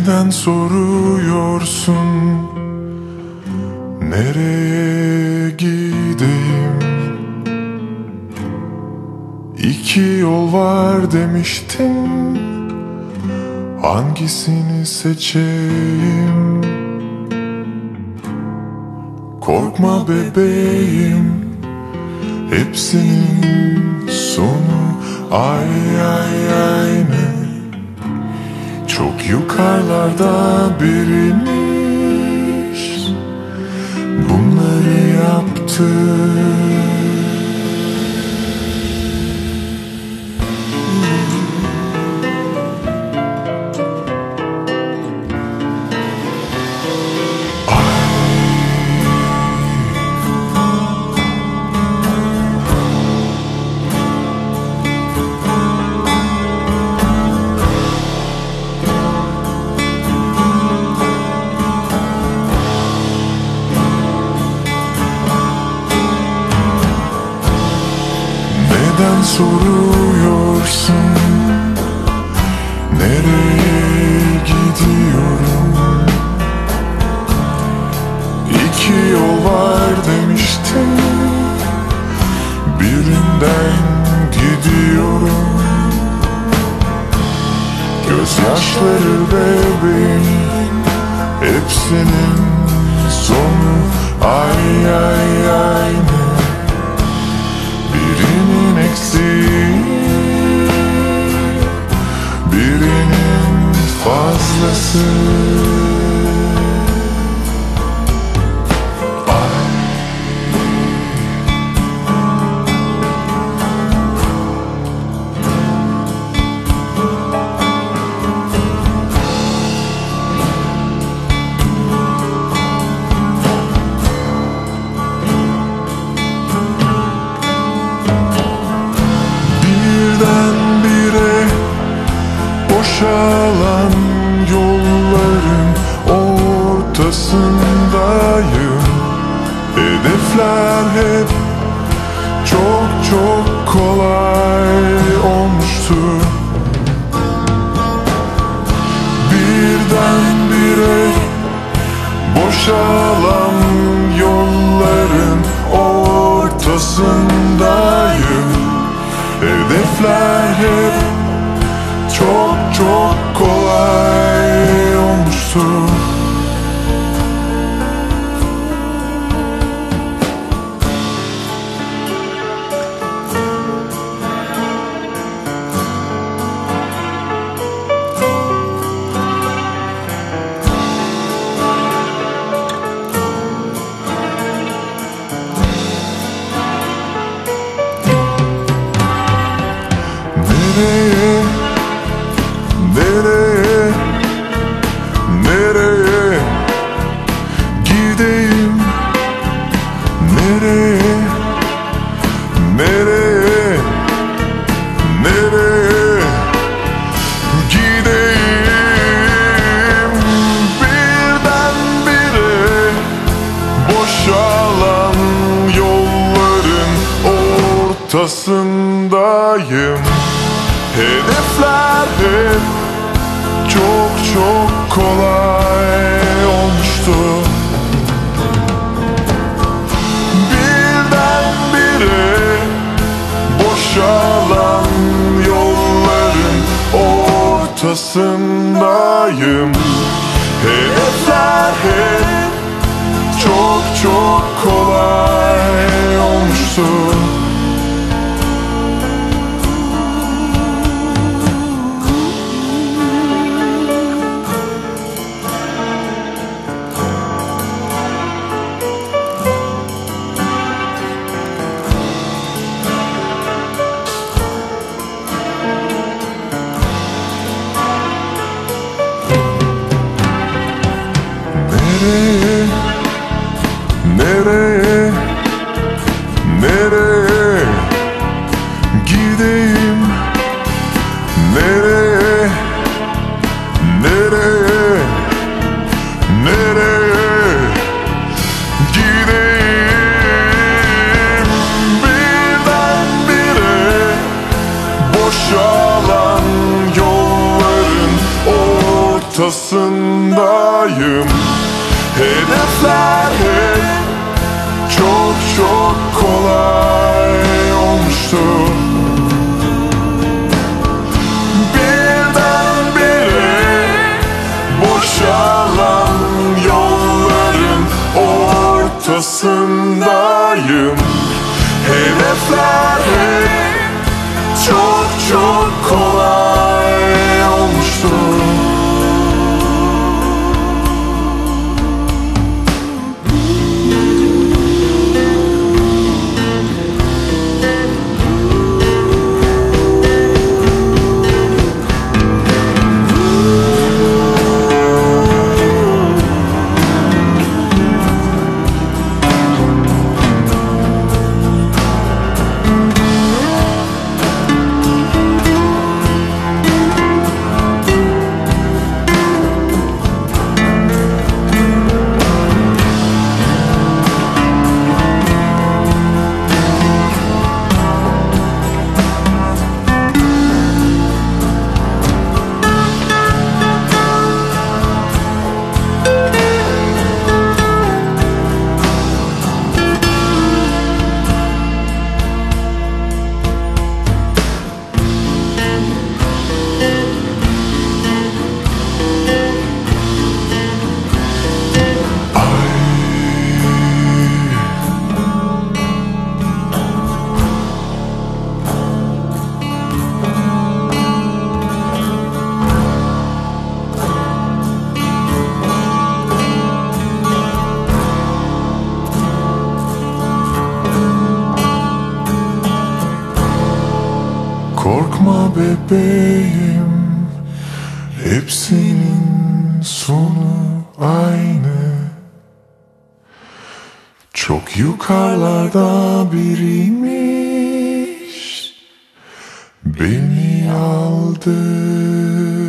Neden soruyorsun? Nereye gideyim? İki yol var demiştin. Hangisini seçeyim? Korkma bebeğim. Hepsinin sonu ay ay aynı Çok yukarılarda biriymiş Bunları yaptı soruyorsun? Nereye gidiyorum? İki yol var demiştin Birinden gidiyorum. Gözyaşları bebeğim Hepsinin sonu. Ay ay nothing Hedefler hep çok çok kolay olmuştu. Birdenbire boşalan ortasındayım. Hedefler hep çok çok kolay olmuştu. Birdenbire boşalan yolların ortasındayım. Hedefler hep çok çok kolay olmuştu ortasındayım Hedefler hep çok çok kolay olmuştu bebeğim. Hepsinin sonu aynı. Çok yukarılarda biriymiş. Beni aldı